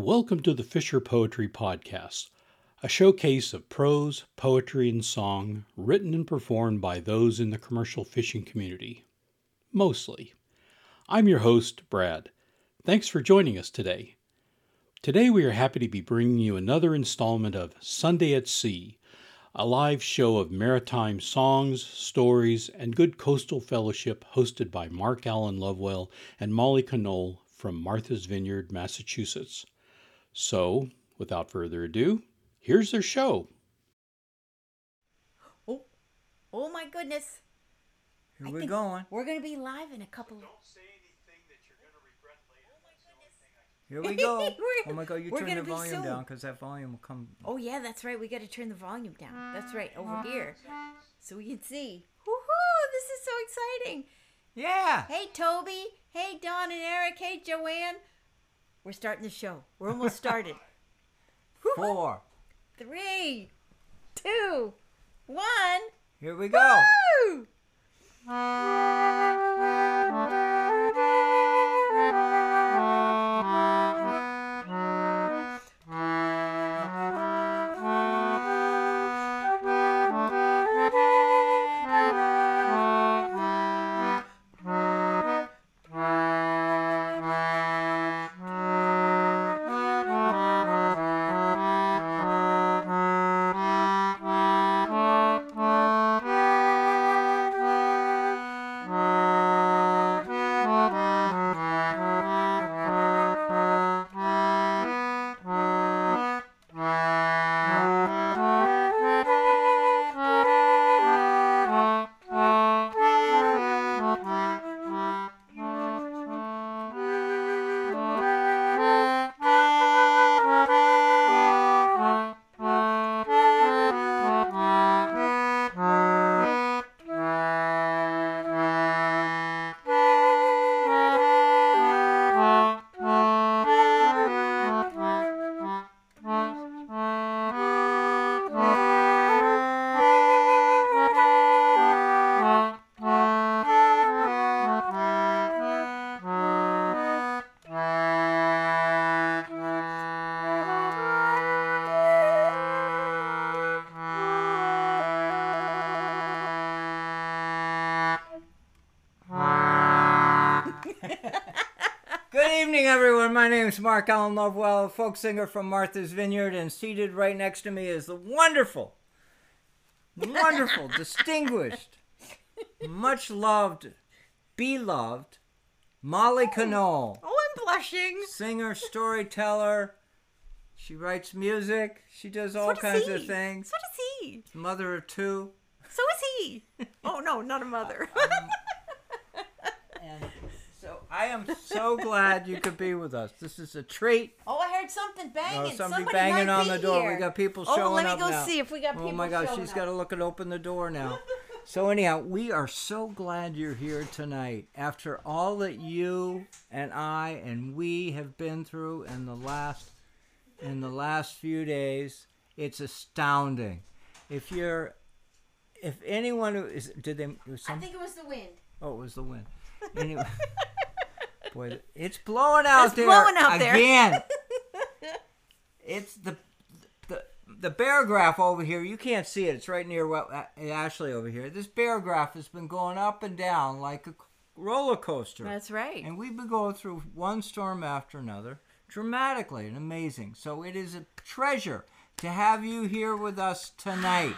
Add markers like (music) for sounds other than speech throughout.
welcome to the Fisher Poetry Podcast, a showcase of prose, poetry, and song written and performed by those in the commercial fishing community. Mostly. I'm your host, Brad. Thanks for joining us today. Today we are happy to be bringing you another installment of Sunday at Sea, a live show of maritime songs, stories, and good coastal fellowship hosted by Mark Alan Lovewell and Molly Conole from Martha's Vineyard, Massachusetts. So, without further ado, here's their show. Oh, oh my goodness. Here I we're going. We're going to be live in a couple of. Oh here we (laughs) go. We're- oh my god, you we're turn gonna the volume soon. down because that volume will come. Oh, yeah, that's right. We got to turn the volume down. That's right, over uh-huh. here. So we can see. Woohoo! This is so exciting. Yeah. Hey, Toby. Hey, Don and Eric. Hey, Joanne. We're starting the show. We're almost started. (laughs) Four. Three, two, one. Here we go. Woo! Everyone. My name is Mark Alan Lovewell, folk singer from Martha's Vineyard, and seated right next to me is the wonderful, wonderful, (laughs) distinguished, much loved, beloved Molly oh. Conole. Oh, I'm blushing. singer, storyteller. She writes music. She does all So does kinds he. of things. So does he. Mother of two. So is he. Oh, no, not a mother. (laughs) I am so glad you could be with us. This is a treat. Oh, I heard something oh, banging. Oh, somebody, Somebody banging on the door. Here. We got people Oh, showing up now. let me go see if we got oh, people. Oh my gosh, she's got to look and open the door now. (laughs) so anyhow, we are so glad you're here tonight. After all that you and I and we have been through in the last in the last few days, it's astounding. If you're if anyone who is did they was I think it was the wind. Oh, it was the wind. Anyway, (laughs) boy, it's blowing out It's there blowing out there. again. it's the the the barograph over here. You can't see it. It's right near what Ashley over here. This barograph has been going up and down like a roller coaster. That's right. And we've been going through one storm after another, dramatically and amazing. So it is a treasure to have you here with us tonight.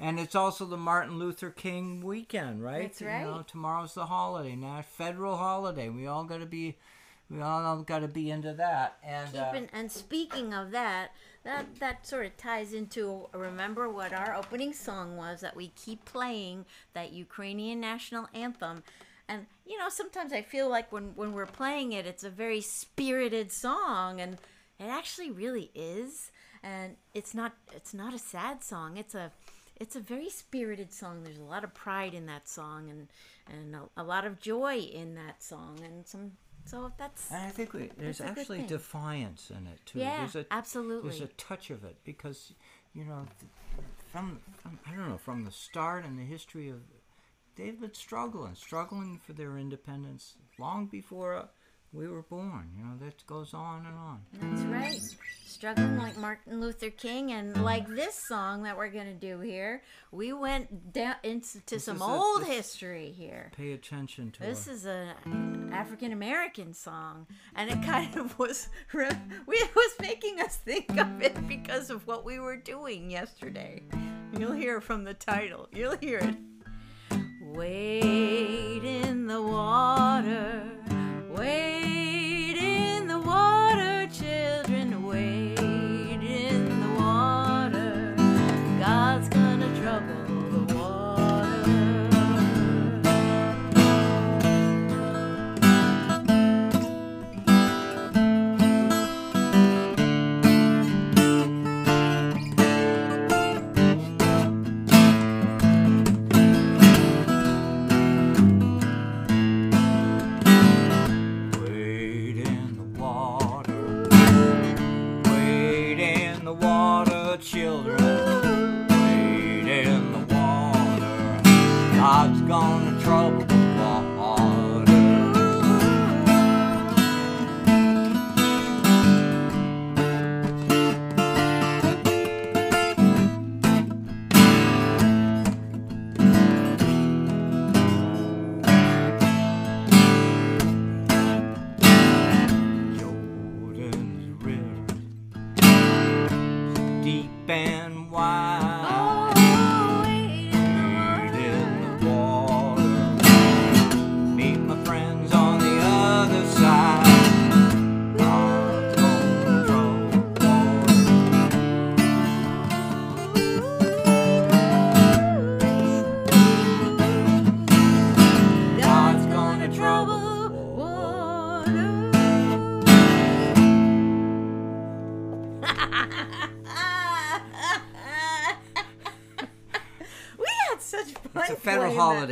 And it's also the Martin Luther King weekend, right? That's right. You know, tomorrow's the holiday, now federal holiday. We all got to be, we all got to be into that. And uh, and speaking of that, that that sort of ties into remember what our opening song was that we keep playing that Ukrainian national anthem. And you know, sometimes I feel like when when we're playing it, it's a very spirited song, and it actually really is. And it's not it's not a sad song. It's a it's a very spirited song. There's a lot of pride in that song, and and a, a lot of joy in that song, and some. So that's and I think we, there's That's a good actually defiance in it too. yeah, there's a, absolutely. There's a touch of it because, you know, from, from I don't know from the start in the history of, they've been struggling, struggling for their independence long before we were born. You know, that goes on and on. That's right. Struggling like Martin Luther King, and like this song that we're gonna do here, we went down into This some a- old this- history here. Pay attention to This is an African American song, and it (laughs) kind of was re- it was making us think of it because of what we were doing yesterday. You'll hear from the title. You'll hear it. Wade in the water, wade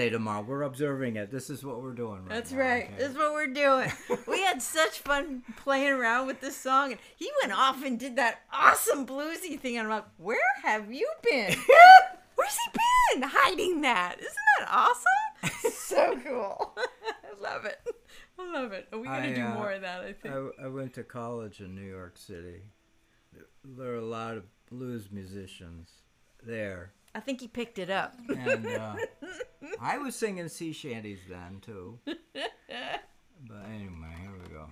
holiday tomorrow. We're observing it. This is what we're doing right That's now, right. okay? is what we're doing. (laughs) we had such fun playing around with this song, and he went off and did that awesome bluesy thing. And I'm like, where have you been? (laughs) Where's he been? Hiding that. Isn't that awesome? (laughs) so cool. I love it. I love it. Are we gonna I, do uh, more of that? I think. I, I went to college in New York City. There, there are a lot of blues musicians there. I think he picked it up. (laughs) And uh, I was singing sea shanties then, too. (laughs) But anyway, here we go.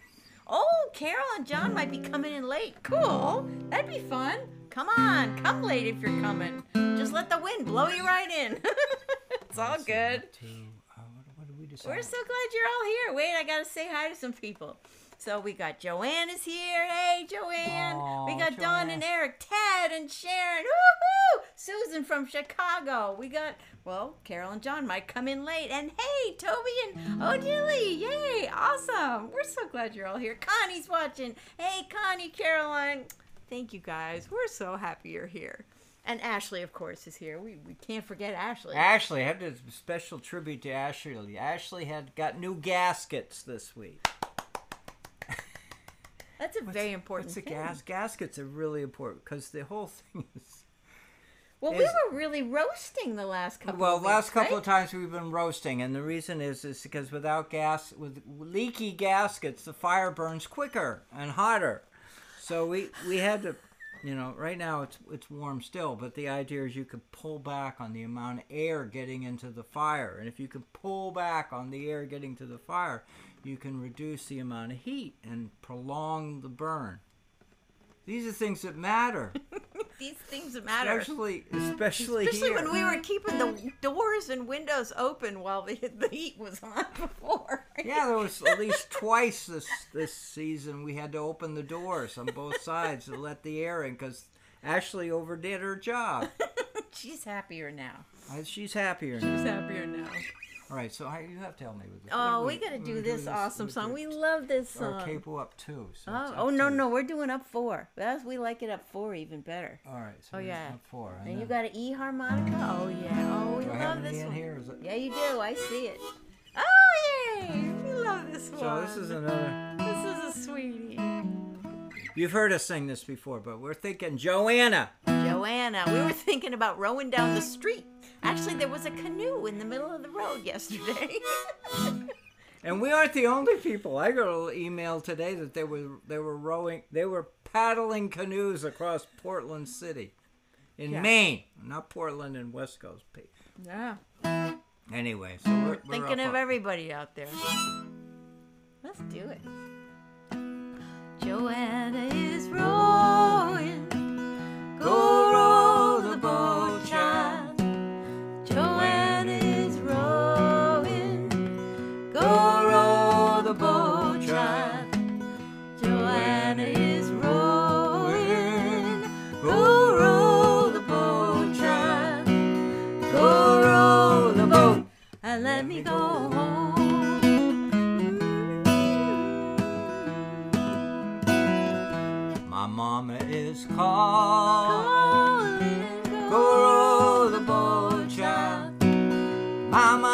Oh, Carol and John might be coming in late. Cool. That'd be fun. Come on, come late if you're coming. Just let the wind blow you right in. (laughs) it's all good. uh, what, what did we decide? We're so glad you're all here. Wait, I gotta say hi to some people. So we got Joanne is here. Hey, Joanne. we got Dawn Joanne. and Eric, Ted and Sharon. Woohoo! Susan from Chicago. We got well, Carol and John might come in late. And hey, Toby and Odilly. Yay! Awesome. We're so glad you're all here. Connie's watching. Hey, Connie, Caroline. Thank you guys. We're so happy you're here. And Ashley, of course, is here. We, we can't forget Ashley. Ashley, I have a special tribute to Ashley. Ashley had got new gaskets this week. That's a very important What's thing. gas? Gaskets are really important because the whole (laughs) thing is. Well, we were really roasting the last couple. Well, of last couple right? of times we've been roasting, and the reason is is because without gas, with leaky gaskets, the fire burns quicker and hotter. So we we had to, you know, right now it's it's warm still, but the idea is you could pull back on the amount of air getting into the fire, and if you can pull back on the air getting to the fire, you can reduce the amount of heat and prolong the burn. These are things that matter, (laughs) These things that matter. especially especially, Especially here. when we were keeping the doors and windows open while the, the heat was on before. Yeah, there was at least twice this this season we had to open the doors on both sides to let the air in because Ashley overdid her job. (laughs) She's happier now. Uh, She's happier now. She's happier now. All right, so how, you have to help me with this. Oh, What we gotta do we this awesome song. We love this song. capo up two. So Oh, up oh no, two. no, we're doing up four. That's we like it up four even better. All right, so Oh, yeah. up four. And you got an E harmonica. Oh yeah. Oh, we do love this in one. here? It- Yeah, you do. I see it. Oh yay! We love this one. So this is another. This is a sweetie. You've heard us sing this before, but we're thinking Joanna. Joanna, we were thinking about rowing down the street. Actually, there was a canoe in the middle of the road yesterday. (laughs) And we aren't the only people. I got an email today that they were they were rowing they were paddling canoes across Portland City in Yeah. Maine, not Portland and West Coast. Yeah. Anyway, so we're, we're Thinking of on- everybody out there. Let's do it. Joanna is rowing. Go is calling. Go row the boat, child. Mama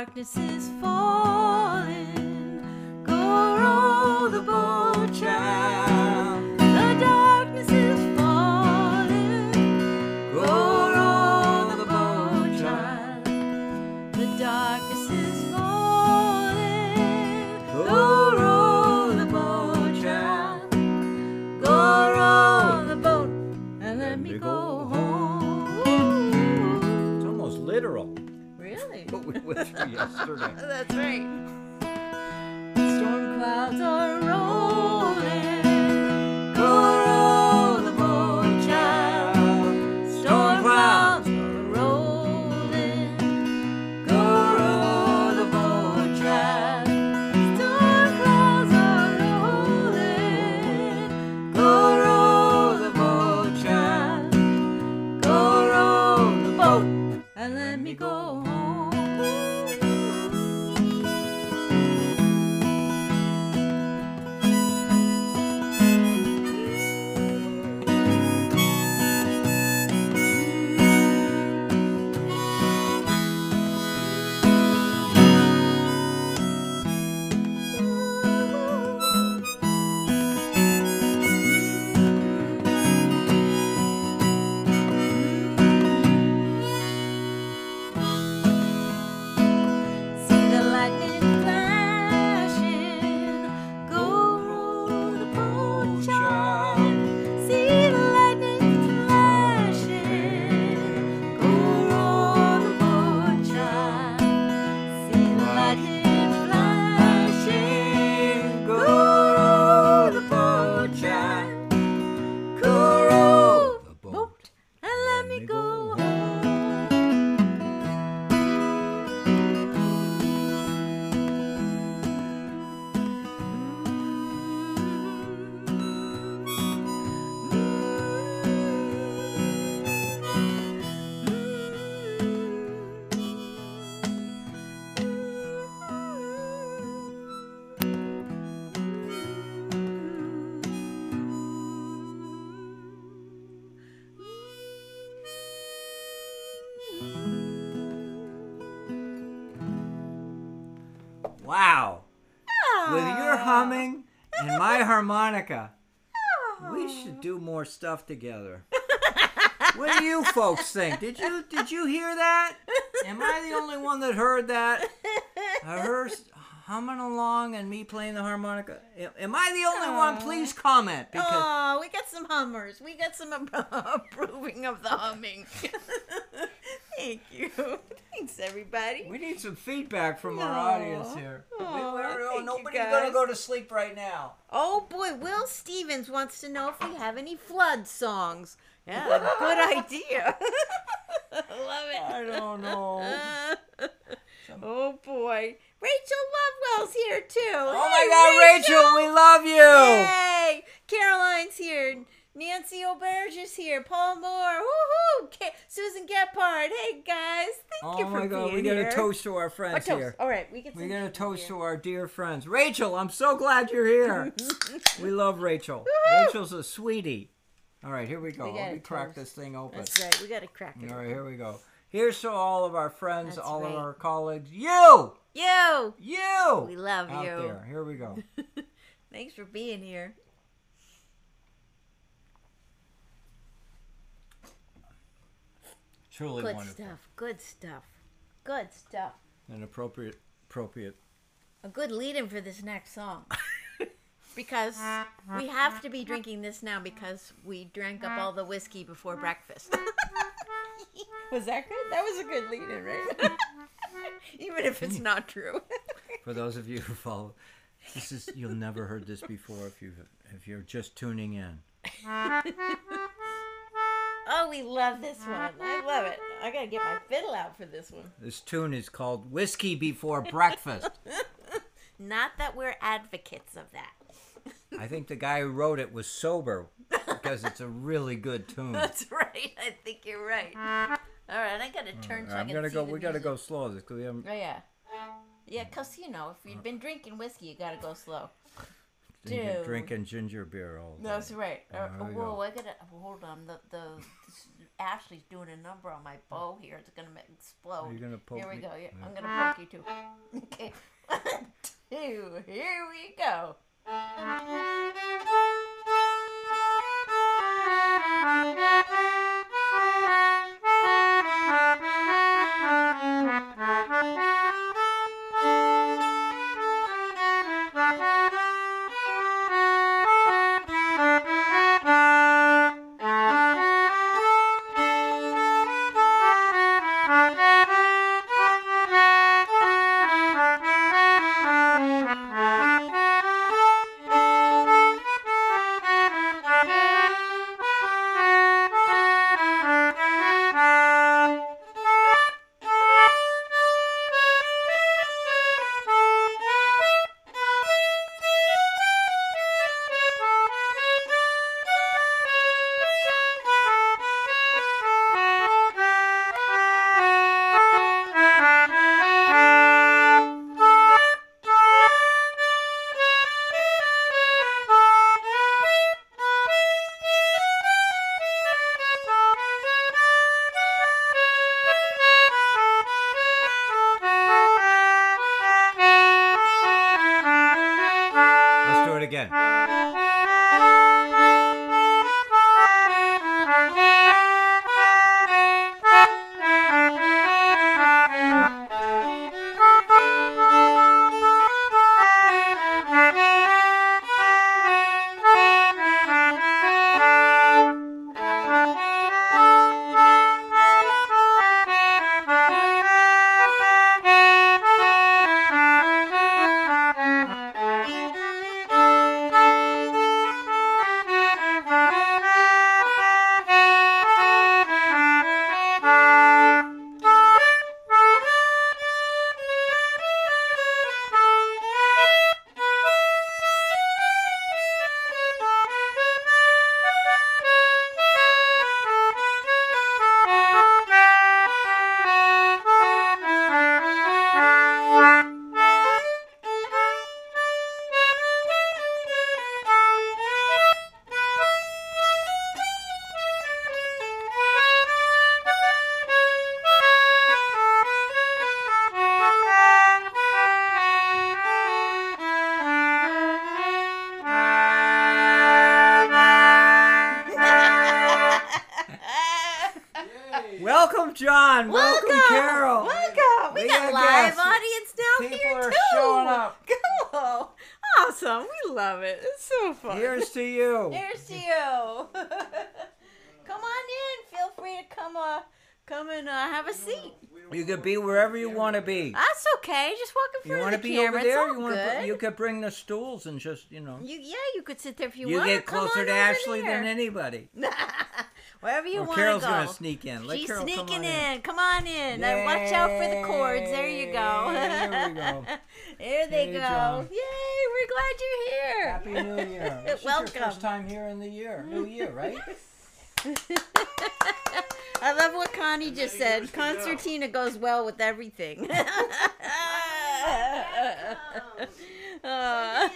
darkness is falling. Go row the boat, child. The darkness is falling. Go row the boat, child. The darkness is falling. Go row the boat, child. Go row the boat and let me go yesterday. (laughs) That's right. Storm clouds are your humming and my harmonica, we oh. should do more stuff together. what do you folks think? Did you did you hear that? Am I the only one that heard that? I heard humming along and me playing the harmonica. Am I the only one? Please comment because Oh, we got some hummers. We got some (laughs) approving of the humming. (laughs) Thank you. Thanks, everybody. we need some feedback from our audience here. We- we're- nobody's gonna go to sleep right now. Oh boy, Will Stevens wants to know if we have any flood songs. Yeah, good (laughs) idea. I (laughs) love it. I don't know. (laughs) oh boy, Rachel Lovewell's here too. Oh my God, Rachel, we love you. Yay! Caroline's here. Nancy Auberge is here. Paul Moore. Woohoo! Ca- Susan Gephardt. Hey guys, thank you oh for being here. Oh my God, we got a toast to our A friends toast. here. All right, we get. We got a toast to our dear friends. Rachel, I'm so glad you're here. (laughs) we love Rachel. Rachel's a sweetie. All right, here we go. We Let me crack this thing open. That's right. We got to crack it. All right, here we go. Here's to all of our friends, That's all of our colleagues. You! You. You! We love out you. there. Here we go. (laughs) Thanks for being here. Truly Good wonderful. stuff. Good stuff. Good stuff. An appropriate, appropriate. A good lead-in for this next song. (laughs) because we have to be drinking this now because we drank up all the whiskey before breakfast. (laughs) was that good? That was a good lead-in, right? (laughs) Even if it's not true. For those of you who follow, this is you'll never heard this before if you if you're just tuning in. Oh, we love this one. I love it. I gotta get my fiddle out for this one. This tune is called "Whiskey Before Breakfast." (laughs) Not that we're advocates of that. I think the guy who wrote it was sober because it's a really good tune. That's right. I think you're right. All right, I gotta turn so I I'm can gonna go. We gotta go slow because we haven't Oh yeah, yeah. Cause you know, if you've been drinking whiskey, you gotta go slow. Been Dude. drinking ginger beer all day. That's right. Uh, There we whoa, go. I gotta hold on. The the this, Ashley's doing a number on my bow here. It's gonna make, explode. Are you gonna poke Here we me? go. Yeah, I'm gonna poke you too. Okay, one, (laughs) two. Here we go. Let's be wherever you want to be. That's okay. Just walk in You want to be camera. over there? You want to? You could bring the stools and just, you know. You- yeah, you could sit there if you, You want. You get closer to Ashley there. than anybody. (laughs) Wherever you want to go. Carol's gonna sneak in. Let She's Carol sneaking on in. in. Come on in. Now watch out for the cords. There you go. There we go. (laughs) there they Hey, go. John. Yay! We're glad you're here. Happy New Year. (laughs) This is Welcome. your first time here in the year. New Year, right? (laughs) I love what Connie just said. Concertina goes well with everything. (laughs) (laughs) Uh,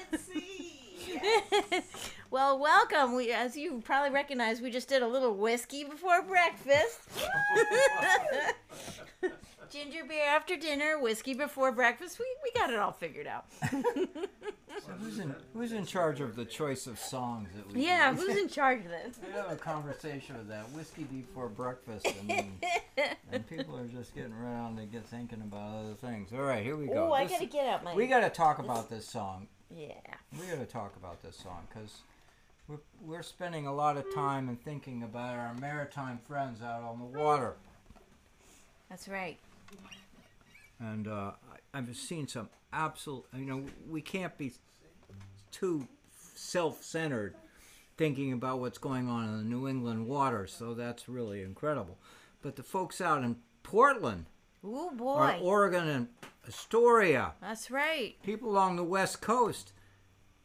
Well, welcome. We, as you probably recognize, we just did a little whiskey before breakfast. Ginger beer after dinner, whiskey before breakfast. We, we got it all figured out. So (laughs) who's in who's in charge of the choice of songs that we Yeah, do? who's in charge of this? We have a conversation with that whiskey before breakfast, and, then- (laughs) and people are just getting around to get thinking about other things. All right, here we go. Oh, I gotta get out my. we got to talk about this song. Yeah. We got to talk about this song because we're, we're spending a lot of time and thinking about our maritime friends out on the water. That's right. And uh, I, I've seen some absolute, you know, we can't be too self centered thinking about what's going on in the New England waters, so that's really incredible. But the folks out in Portland, Ooh, or boy. Oregon, and Astoria, That's right. people along the West Coast,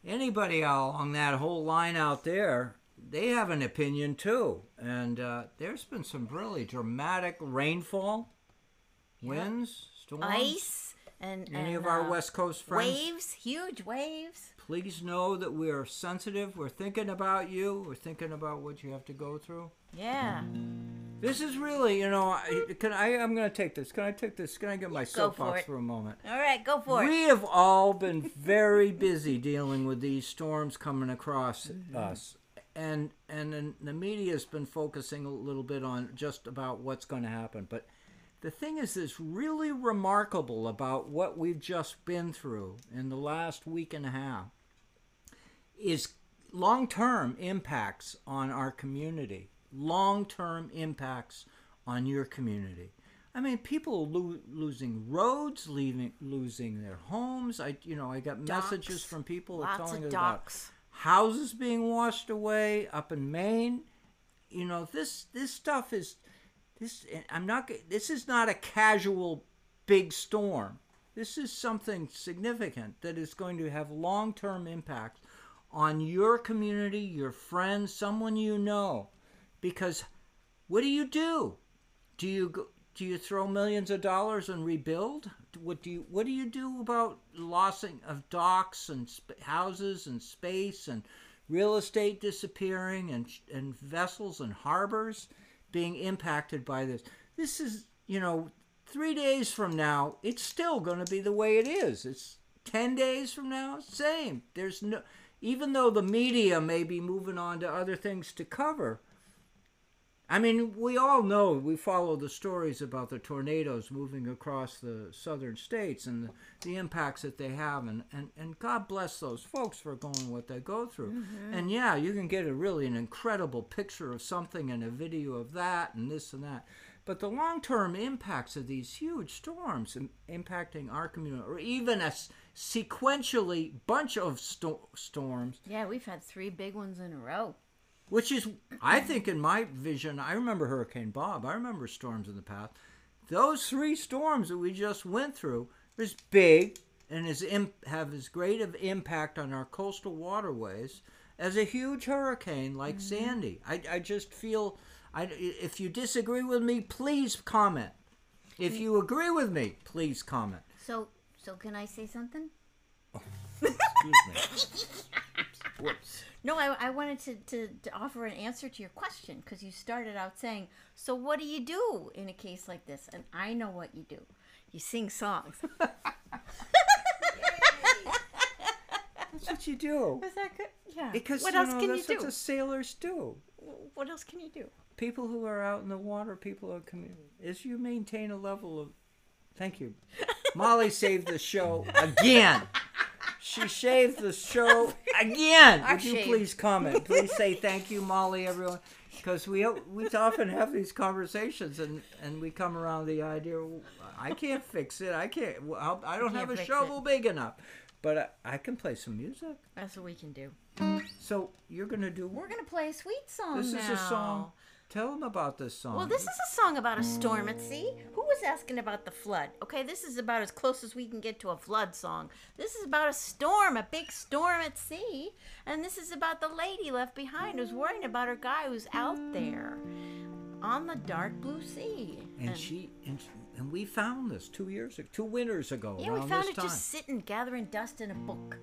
anybody along that whole line out there, they have an opinion too. And uh, there's been some really dramatic rainfall, winds, storms. Ice and. Any and, of our uh, West Coast friends, Waves, huge waves. please know that we are sensitive. We're thinking about you. We're thinking about what you have to go through. Yeah. This is really, you know, I, can I? I'm going to take this. Can I take this? Can I get my Go for soapbox for a moment? All right, go for it. We have all been very busy dealing with these storms coming across Mm-hmm. us. And and then the media has been focusing a little bit on just about what's going to happen. But the thing is that's really remarkable about what we've just been through in the last week and a half is long-term impacts on our community. Long-term impacts on your community. I mean, people lo- losing roads, leaving, losing their homes. I, you know, I got messages from people telling us about houses being washed away up in Maine. You know, this this stuff is this. I'm not. This is not a casual big storm. This is something significant that is going to have long term impact on your community, your friends, someone you know. Because what do you do? Do you do you throw millions of dollars and rebuild? What do you what do you do about lossing of docks and sp- houses and space and real estate disappearing and and vessels and harbors being impacted by this? This is you know three days from now it's still going to be the way it is. It's ten days from now same. There's no even though the media may be moving on to other things to cover I mean, we all know, we follow the stories about the tornadoes moving across the southern states and the, the impacts that they have. And, and, and God bless those folks for going what they go through. Mm-hmm. And yeah, you can get a really an incredible picture of something and a video of that and this and that. But the long term impacts of these huge storms im- impacting our community, or even a s- sequentially bunch of sto- storms, Yeah, we've had three big ones in a row. Which is i think in my vision i remember hurricane bob i remember storms in the past. Those three storms that we just went through is big and is Im- have as great of impact on our coastal waterways as a huge hurricane like mm-hmm. sandy. I, I just feel I, if you disagree with me please comment. If you agree with me please comment. So, so can I say something? Oh, excuse me. (laughs) Whoops No, I, I wanted to, to, to offer an answer to your question because you started out saying, So, what do you do in a case like this? And I know what you do you sing songs. (laughs) that's what you do Is that good? Yeah. because what else know, can you that's do? what the sailors do What else can you do? people who are out in the water, people who community, is you maintain a level of. Thank you, (laughs) Molly saved the show again. She saved the show again. I Would you shaved. please comment? Please say thank you, Molly, everyone, because we we often have these conversations and and we come around the idea I can't fix it. I can't. I'll- I don't have a shovel it. big enough, but I, I can play some music. That's what we can do. So you're gonna do We're going to play a sweet song This now. is a song. Tell them about this song. Well, this is a song about a storm at sea. Who was asking about the flood? Okay, this is about as close as we can get to a flood song. This is about a storm, a big storm at sea. And this is about the lady left behind who's worrying about her guy who's out there on the dark blue sea. And she and, and we found this two years ago, two winters ago. Yeah, we found it time. just sitting, gathering dust in a book.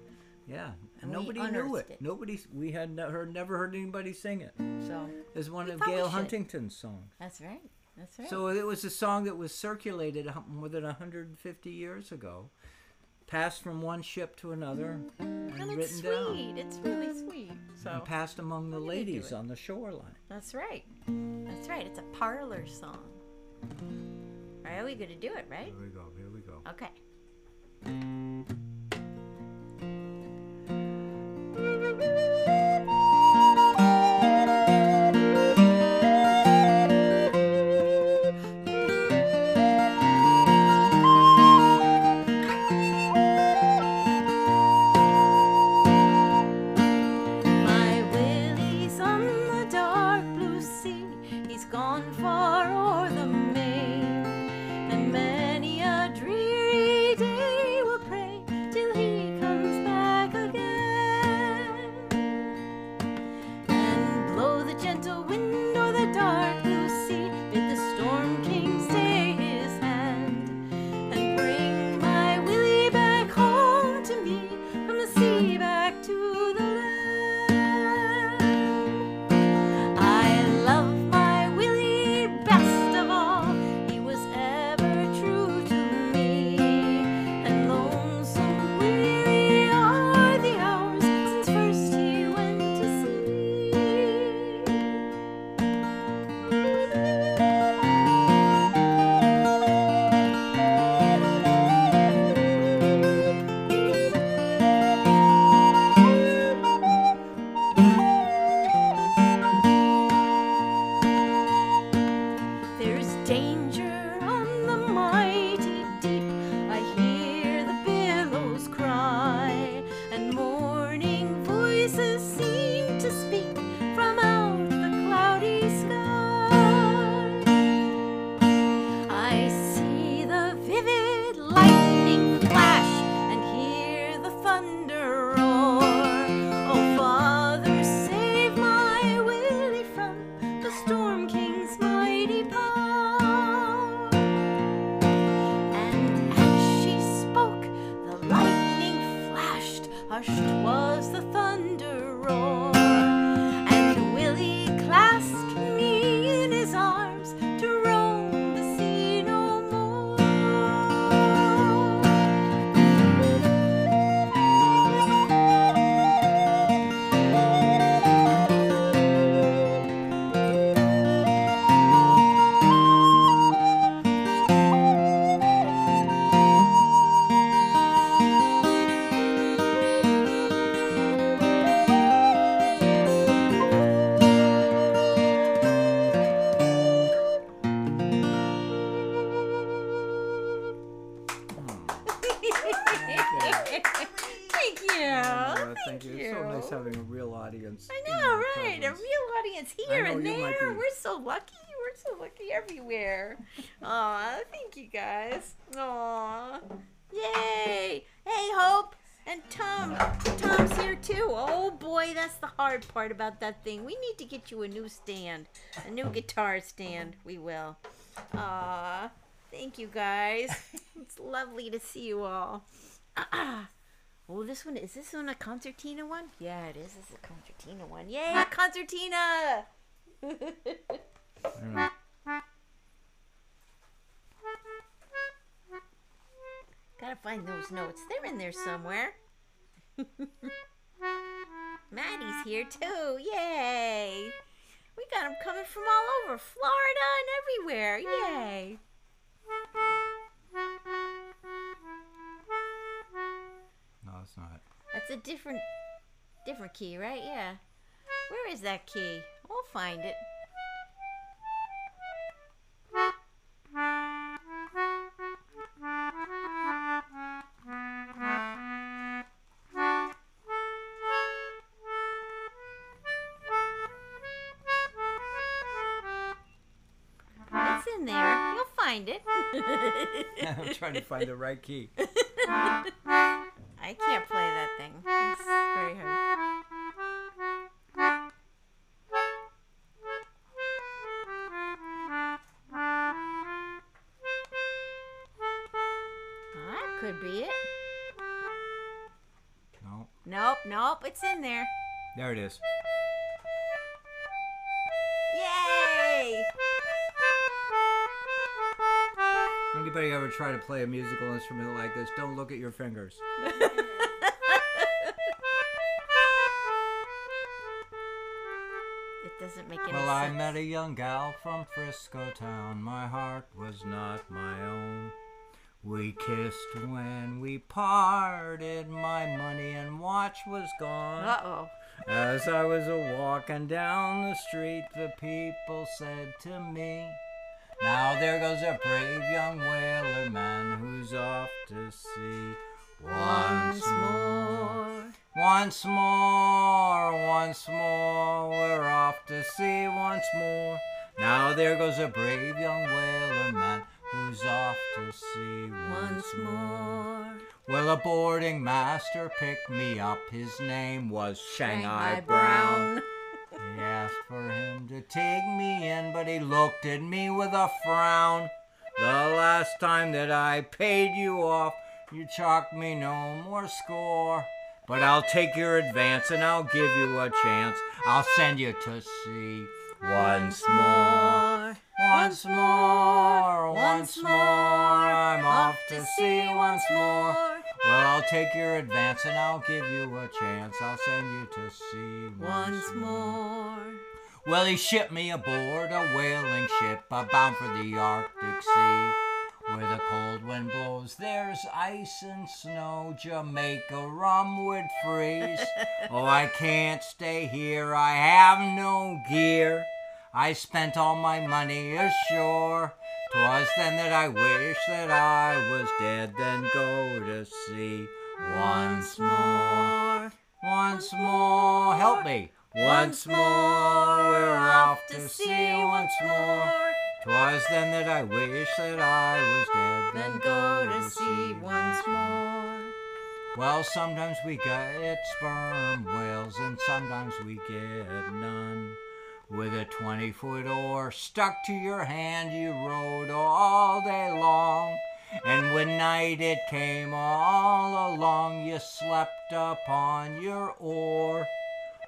Yeah, and We nobody knew it. it. Nobody. We had ne- heard, never heard anybody sing it. So It's one of Gale. Huntington's songs. that's right. That's right. So it was a song that was circulated more than 150 years ago, passed from one ship to another, mm-hmm. and, and it's written sweet. down, It's really sweet. So and passed among the I'm gonna do ladies on the shoreline. that's right. That's right. It's a parlor song. All right, we gonna do it, right? Here we go. Here we go. Okay. My hushed was the thunder roar. Part about that thing. We need to get you a new stand, a new guitar stand. We will. Aw, thank you guys. (laughs) It's lovely to see you all. (clears throat) Oh, this one is this one a concertina one? Yeah, it is. This is a concertina one. Yay, a (laughs) concertina! (laughs) Gotta find those notes. They're in there somewhere. Maddie's here too. Yay! We got them coming from all over Florida and everywhere. Yay! No, it's not. That's a different, different key, right? Yeah. Where is that key? We'll find it. Trying to find the right key. (laughs) I can't play that thing. It's very hard. Well, that could be it. No. Nope, nope, it's in there. There it is. Try to play a musical instrument like this? Don't look at your fingers. It doesn't make any Well, I met a young gal from Frisco town. My heart was not my own. We kissed when we parted. My money and watch was gone. Uh oh. As I was a walking down the street, the people said to me, Now there goes a brave young whaler man who's off to sea once more. Once more, once more, we're off to sea once more. Now there goes a brave young whaler man who's off to sea Once more. well, a boarding master picked me up. His name was Shanghai, Shanghai Brown. He asked for him to take me in, but he looked at me with a frown. The last time that I paid you off, you chalked me no more score. But I'll take your advance and I'll give you a chance. I'll send you to sea once more. Once more, once more, I'm off to sea once more. Well, I'll take your advance and I'll give you a chance. I'll send you to sea Once more. Well, he shipped me aboard a whaling ship bound for the Arctic Sea. Where the cold wind blows, there's ice and snow. Jamaica rum would freeze. (laughs) oh, I can't stay here, I have no gear. I spent all my money ashore. 'Twas then that I wished that I was dead, then go to sea once more. Once more, help me. Once more, we're off to sea once more. 'Twas then that I wished that I was dead, Then go to sea once more. Well, sometimes we get sperm whales, and sometimes we get none. With a 20 foot oar stuck to your hand, you rowed all day long. And when night it came all along, you slept upon your oar.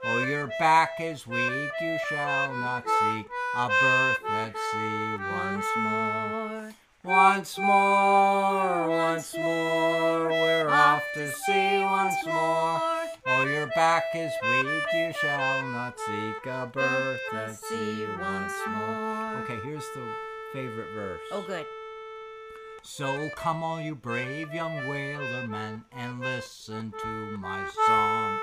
Oh, your back is weak, you shall not seek a berth at sea once more. Once more, once more, we're off to sea back is weak, you shall not seek a berth at sea once more. Okay, here's the favorite verse. Oh, good. So come all you brave young whaler men and listen to my song.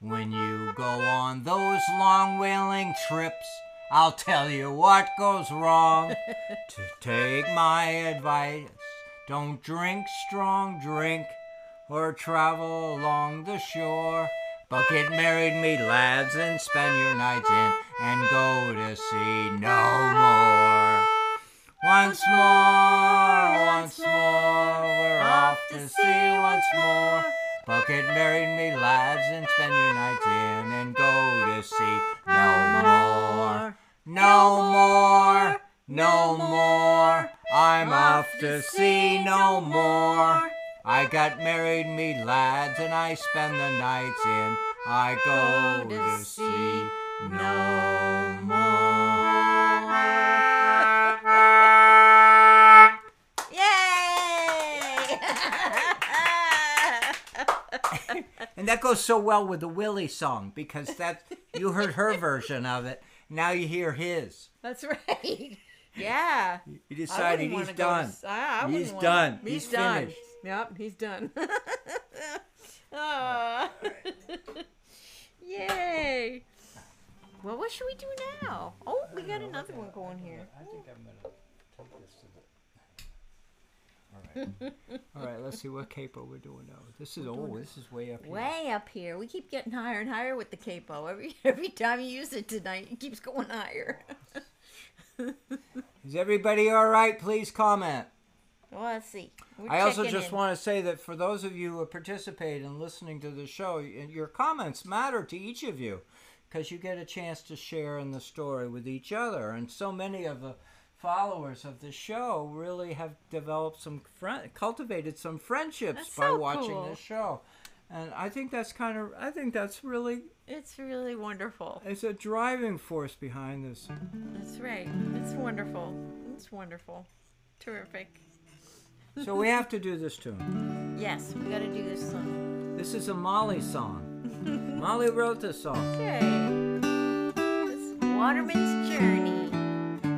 When you go on those long whaling trips, I'll tell you what goes wrong. (laughs) to take my advice, don't drink strong drink or travel along the shore. But get married, me lads, and spend your nights in and go to sea no more. Once more, once more, we're off to sea once more. But get married, me lads, and spend your nights in and go to sea no more. No more, no more. I'm off to sea no more. I got married, me lads, and I spend the nights in. I go to sea no more. Yay! (laughs) And that goes so well with the Willie song because that you heard her version of it. Now you hear his. That's right. (laughs) Yeah. You I decided he's to done. I He's done. He's, He's finished. Yep, he's done. (laughs) Yay! Well, what should we do now? Oh, we got another one going here. I think I'm gonna take this to the. All right. (laughs) All right. Let's see what capo we're doing now. This is oh, this is way up here. Way up here. We keep getting higher and higher with the capo. Every (laughs) every time you use it tonight, it keeps going higher. Is everybody all right? Please comment. Well, let's see. We're I also just in. want to say that for those of you who participate in listening to the show, your comments matter to each of you because you get a chance to share in the story with each other. And so many of the followers of the show really have developed some friend, cultivated some friendships That's by so watching cool. the show. And I think that's kind of, I think that's really, It's really wonderful. it's a driving force behind this. That's right. It's wonderful. It's wonderful. Terrific. So we have to do this tune. Yes, we got to do this song. This is a Molly song. (laughs) Molly wrote this song. Okay. This Waterman's Journey.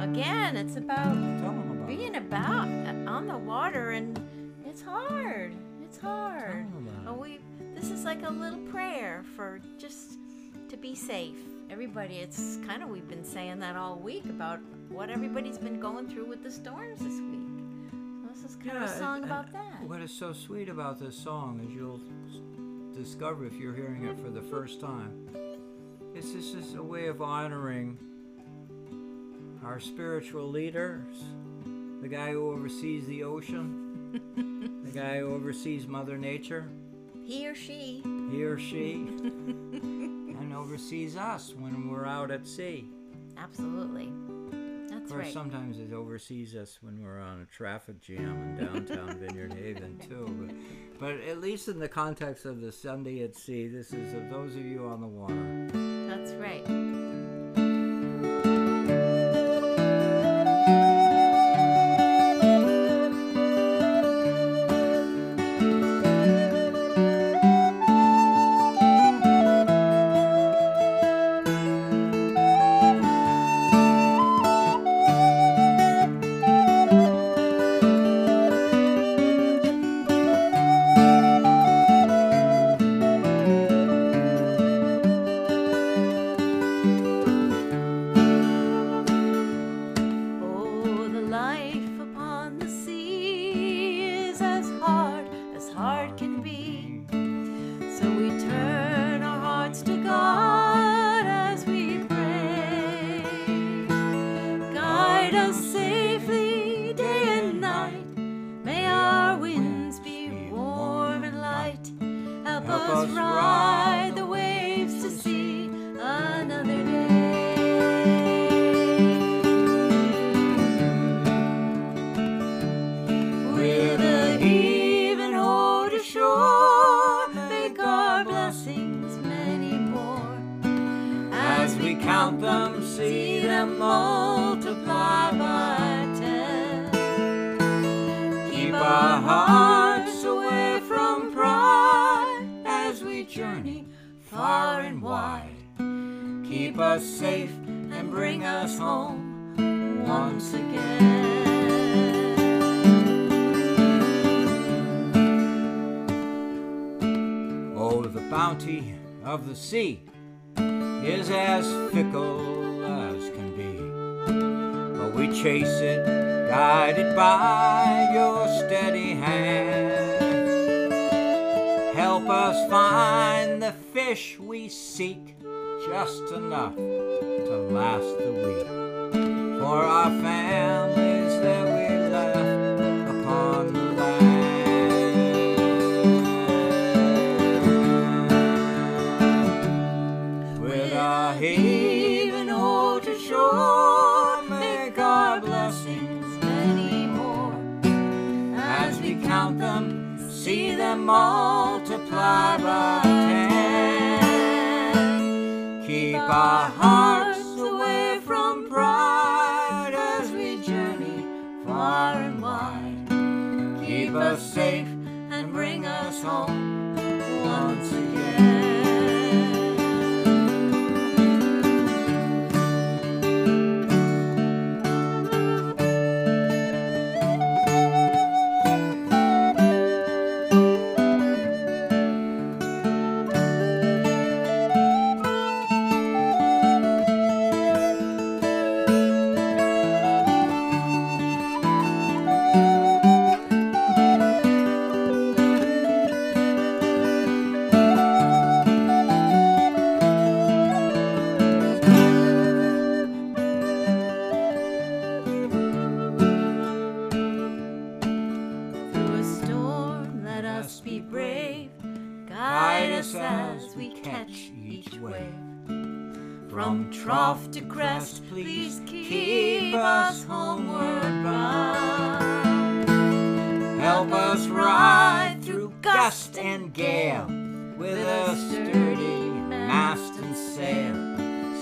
Again, it's about about being about uh, on the water, and it's hard. It's hard. Tell 'em about But we. This is like a little prayer for just to be safe. Everybody, it's kind of we've been saying that all week about what everybody's been going through with the storms this week. So this is kind of a song about that. What is so sweet about this song is you'll discover if you're hearing it for the first time. It's just, just a way of honoring our spiritual leaders, the guy who oversees the ocean, (laughs) the guy who oversees Mother Nature, He or she. he or she, (laughs) and oversees us when we're out at sea. Absolutely. Of That's course, right. sometimes it oversees us when we're on a traffic jam in downtown (laughs) Vineyard Haven too. But, but at least in the context of the Sunday at sea, this is of those of you on the water. That's right. Bounty of the sea is as fickle as can be. But we chase it, guided by your steady hand. Help us find the fish we seek, just enough to last the week. For our families that multiply by ten. Keep our hearts away from pride as we journey far and wide. Keep us safe and bring us home As we catch each wave. From trough to crest, please keep us homeward bound. Help us ride through gust and gale with a sturdy mast and sail.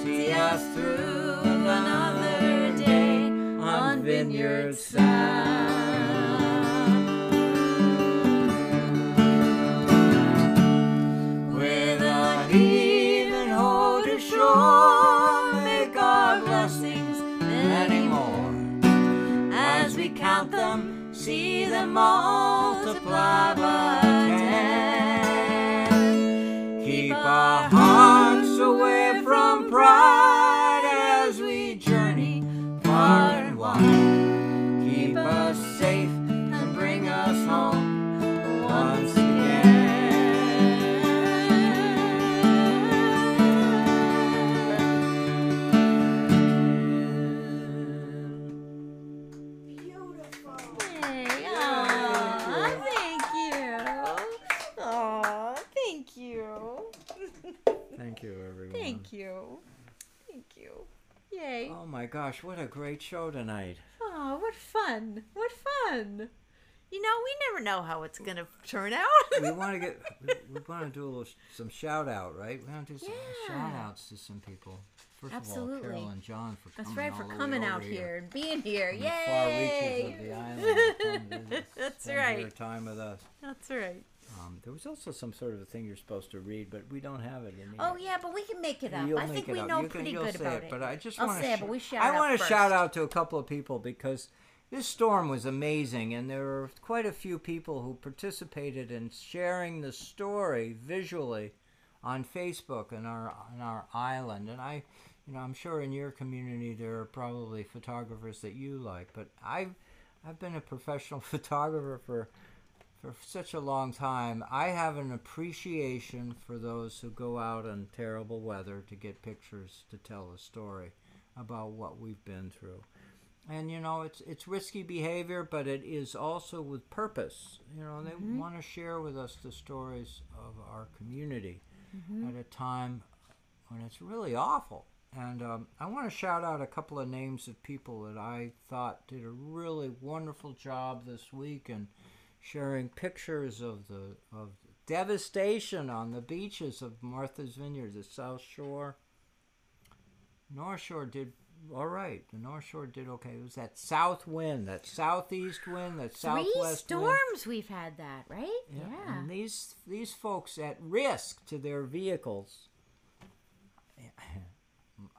See us through another day on Vineyard Sound. See them multiply Yay. Oh my gosh, what a great show tonight. Oh, what fun. What fun. You know, we never know how it's going to turn out. we (laughs) want to get we, we want to do a little some shout out, right? We want to do some Yeah. shout outs to some people. First of all, Absolutely. Carol and John for That's coming right, for coming out here and being here. from the far reaches Yay. of the island. to come visit, (laughs) That's right. Your time with us. That's right. Um, there was also some sort of a thing you're supposed to read, but we don't have it in here. Oh, yeah, but we can make it up. You'll I think we know You pretty good about it, But I just want to. it, but we shout I want to shout out to a couple of people because this storm was amazing, and there were quite a few people who participated in sharing the story visually on Facebook and our on our island. And I, you know, I'm sure in your community there are probably photographers that you like, but I've I've been a professional (laughs) photographer for for such a long time. I have an appreciation for those who go out in terrible weather to get pictures to tell a story about what we've been through. And you know, it's it's risky behavior, but it is also with purpose. You know, they want to share with us the stories of our community at a time when it's really awful. And um, I want to shout out a couple of names of people that I thought did a really wonderful job this week and sharing pictures of the of devastation on the beaches of Martha's Vineyard, the South Shore. North Shore did all right. The North Shore did okay. It was that south wind, that southeast wind, that Three southwest wind. storms we've had that, right? Yeah. And these these folks at risk to their vehicles.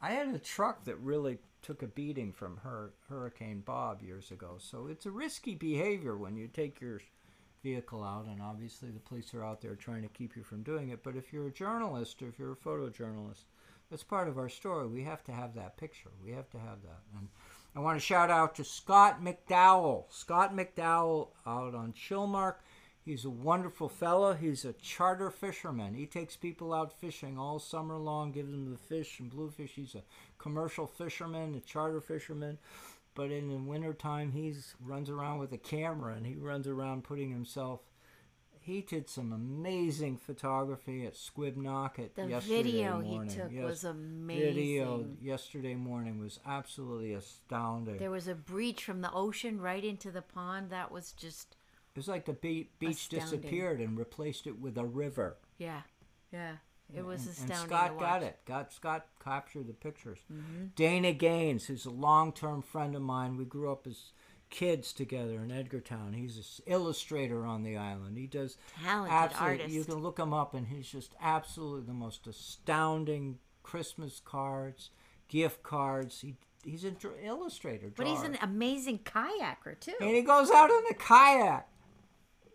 I had a truck that really took a beating from her Hurricane Bob years ago. So it's a risky behavior when you take your vehicle out, and obviously the police are out there trying to keep you from doing it. But if you're a journalist or if you're a photojournalist, that's part of our story. We have to have that picture. We have to have that. And I want to shout out to Scott McDowell. Scott McDowell out on Chilmark. He's a wonderful fellow. He's a charter fisherman. He takes people out fishing all summer long, gives them the fish and bluefish. He's a commercial fisherman, a charter fisherman. But in the wintertime, he runs around with a camera and he runs around putting himself. He did some amazing photography at Squibnocket The yesterday video he morning. took Yes, was amazing. Video yesterday morning was absolutely astounding. There was a breach from the ocean right into the pond. That was just, It was like the be- beach Astounding. disappeared and replaced it with a river. yeah, yeah. It was and, astounding. and Scott got it. Got Scott captured the pictures. Mm-hmm. Dana Gaines, who's a long-term friend of mine, we grew up as kids together in Edgartown. He's an illustrator on the island. He does Talented artist. You can look him up, and he's just absolutely the most astounding Christmas cards, gift cards. He he's an illustrator. But he's an amazing kayaker too. and he goes out in a kayak.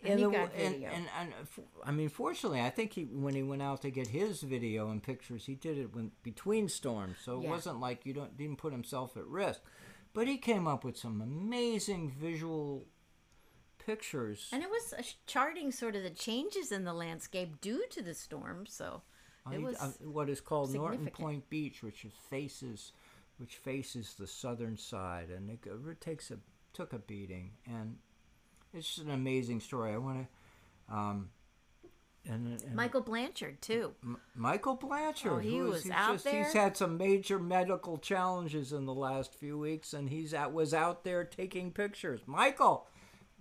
And he the- got and- video. And, and, f- I mean, fortunately, I think he when he went out to get his video and pictures, he did it when between storms, so it wasn't like you don't didn't put himself at risk. But he came up with some amazing visual pictures. And it was charting sort of the changes in the landscape due to the storm. So I- it was uh, what is called Norton. Point Beach, which faces, which faces the southern side, and it, it takes a took a beating, and it's just an amazing story. I want to, um, and, and Michael Blanchard too. M- Michael Blanchard. Oh, he who is- was he's out He's there? He's had some major medical challenges in the last few weeks, and he's at, was out there taking pictures. Michael,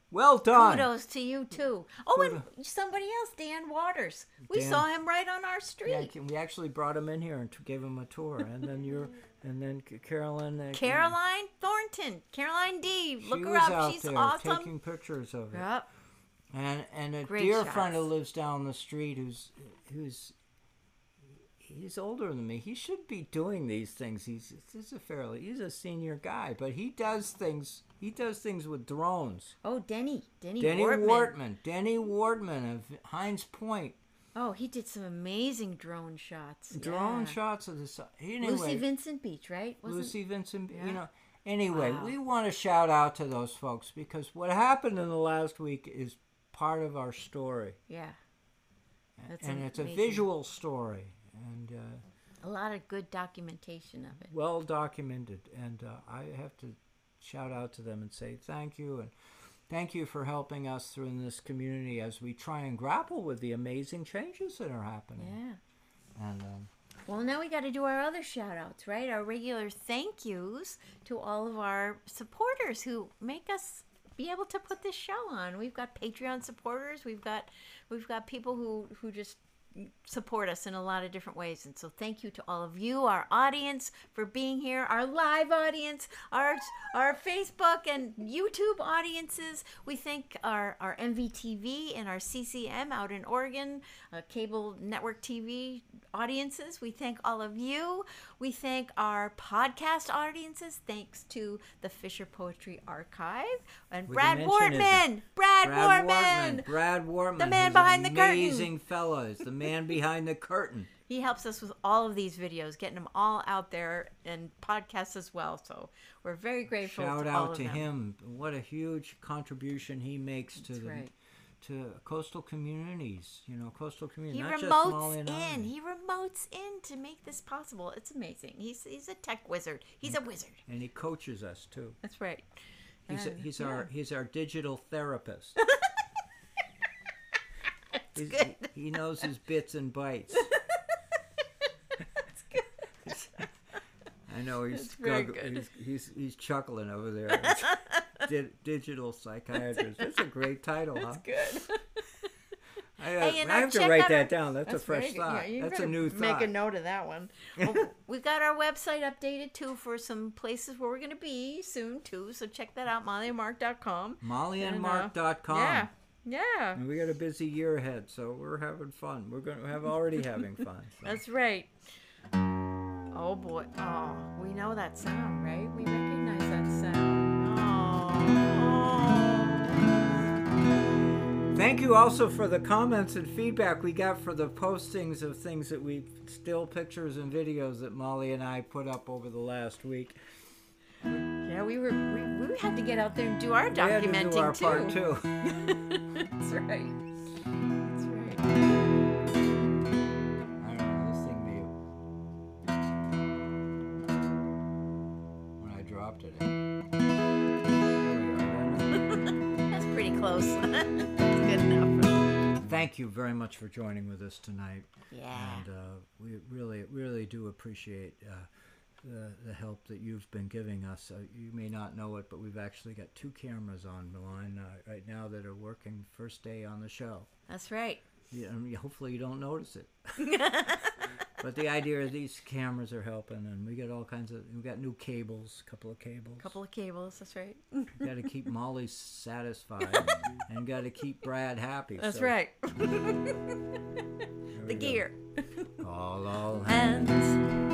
Well done. Kudos to you too. Oh, and somebody else, Dan Waters. We Dan- saw him right on our street. Yeah, street. we actually brought him in here and gave him a tour, and then you're, and then Caroline. Caroline Thornton, Caroline D. Look her up. out She's there awesome. taking pictures of it. Yep. And and a Great dear friend who lives down the street who's who's he's older than me. He should be doing these things. He's he's a fairly he's a senior guy, but he does things he does things with drones. Oh, Denny. Denny, Denny Wortman. Wortman, Denny Wortman of Hines Point, Oh, he did some amazing drone shots. drone Yeah. shots of the sun. Anyway, Lucy Vincent Beach, right? Wasn't- Lucy Vincent, Yeah. you know. Anyway, Wow. we want to shout out to those folks because what happened in the last week is part of our story, Yeah. That's and it's a visual story and uh, A lot of good documentation of it. well documented. And uh, I have to shout out to them and say thank you and thank you for helping us through in this community as we try and grapple with the amazing changes that are happening. Yeah. And um, Well, now we got to do our other shout outs, right? Our regular thank yous to all of our supporters who make us be able to put this show on. We've got Patreon supporters. We've got we've got people who who just support us in a lot of different ways. And so thank you to all of you, our audience, for being here, our live audience, our our Facebook and YouTube audiences. We thank our, our MVTV and our CCM out in Oregon, uh, cable network TV audiences. We thank all of you. We thank our podcast audiences. Thanks to the Fisher Poetry Archive and Brad Wortman. Brad, Brad Wortman. Wortman, Brad Wortman, The man behind the curtain. amazing fellows. the man behind the curtain. (laughs) He helps us with all of these videos, getting them all out there and podcasts as well. So we're very grateful. Shout to all out of to them. him! What a huge contribution he makes to That's the right. To coastal communities. You know, coastal communities. He not remotes and in. He remotes in to make this possible. It's amazing. He's he's a tech wizard. He's a wizard. and he coaches us too. That's right. He's a, And, he's yeah. our he's our digital therapist. (laughs) Good. He, he knows his (laughs) bits and bytes. (laughs) I know he's, That's gugg- he's he's he's chuckling over there. Di- digital psychiatrist. That's a great title, huh? Good. (laughs) I, uh, Hey, I have to write that our- down. That's, a fresh thought. Yeah, That's a new Make thought. Make a note of that one. (laughs) Well, we've got our website updated too for some places where we're going to be soon too. So check that out, mollyandmark.com. And, uh, MollyandMark.com. Yeah. Yeah. And we got a busy year ahead, so we're having fun. We're going to have already (laughs) having fun. so. That's right. Oh boy. Oh, we know that sound, right? We Thank you also for the comments and feedback we got for the postings of things that we still pictures and videos that Molly and I put up over the last week. Yeah, we were we, we had to get out there and do our We had to documenting do our too. part too. (laughs) (laughs) That's right. That's right. I don't know, this thing may when I dropped it. Close. (laughs) Good enough. Thank you very much for joining with us tonight. Yeah. And uh, we really, really do appreciate uh, the, the help that you've been giving us. Uh, you may not know it, but we've actually got two cameras on the line uh, right now that are working first day on the show. That's right. Yeah, and hopefully you don't notice it. (laughs) but the idea is these cameras are helping, and we got all kinds of. We got new cables, a couple of cables. couple of cables. That's right. Got to keep (laughs) Molly satisfied, (laughs) and got to keep Brad happy. That's so right. The gear. All, all (laughs) hands.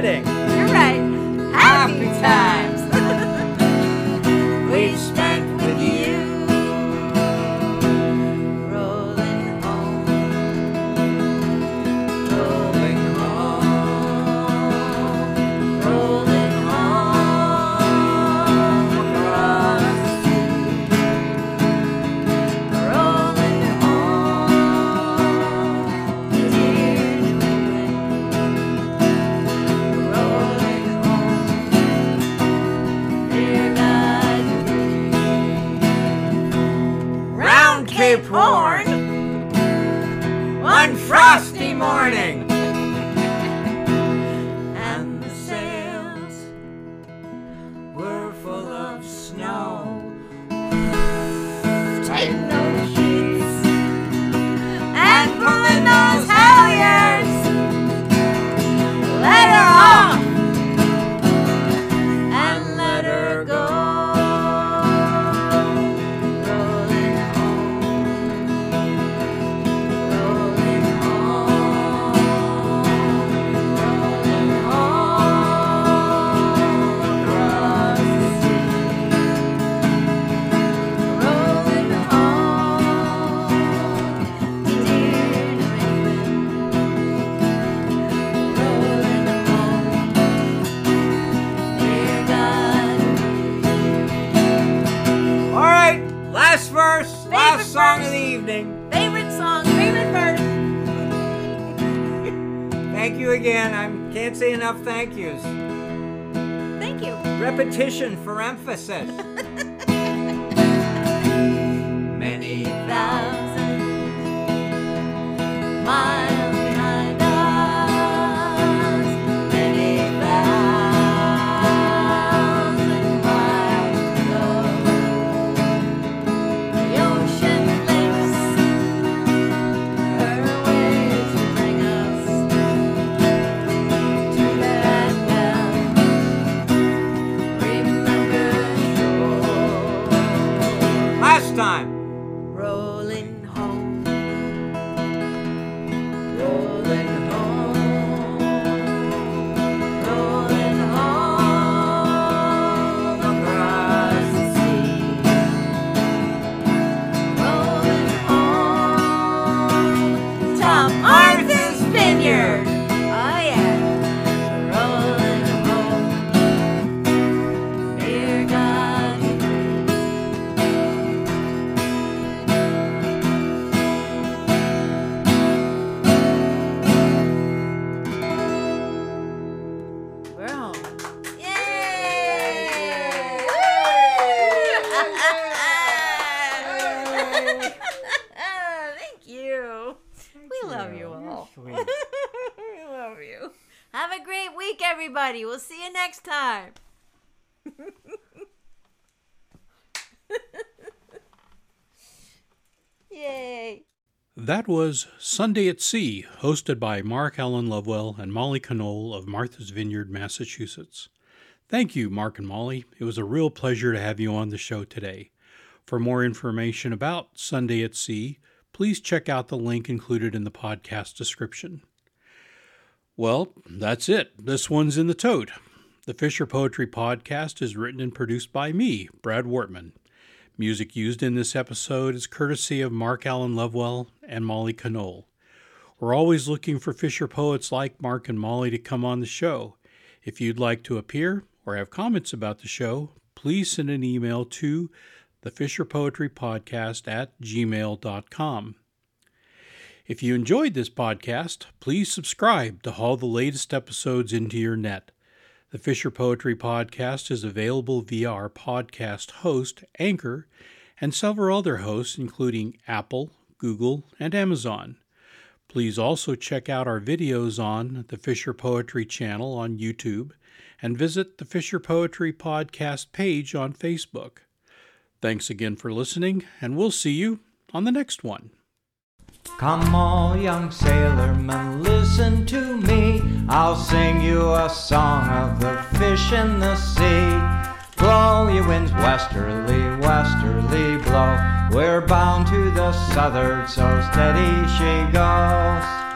kidding. Again. I can't say enough thank yous. Thank you. Repetition for emphasis. (laughs) Many Thousand miles everybody. We'll see you next time. (laughs) Yay. That was Sunday at Sea, hosted by Mark Alan Lovewell and Molly Conole of Martha's Vineyard, Massachusetts. Thank you, Mark and Molly. It was a real pleasure to have you on the show today. For more information about Sunday at Sea, please check out the link included in the podcast description. Well, that's it. This one's in the tote. The Fisher Poetry Podcast is written and produced by me, Brad Wortman. Music used in this episode is courtesy of Mark Alan Lovewell and Molly Conole. We're always looking for Fisher poets like Mark and Molly to come on the show. If you'd like to appear or have comments about the show, please send an email to the Fisher Poetry Podcast at gmail.com. If you enjoyed this podcast, please subscribe to haul the latest episodes into your net. The Fisher Poetry Podcast is available via our podcast host, Anchor, and several other hosts, including Apple, Google, and Amazon. Please also check out our videos on the Fisher Poetry channel on YouTube and visit the Fisher Poetry Podcast page on Facebook. Thanks again for listening, and we'll see you on the next one. Come all young sailormen, listen to me. I'll sing you a song of the fish in the sea. Blow, ye winds, westerly, westerly blow. We're bound to the southward, so steady she goes.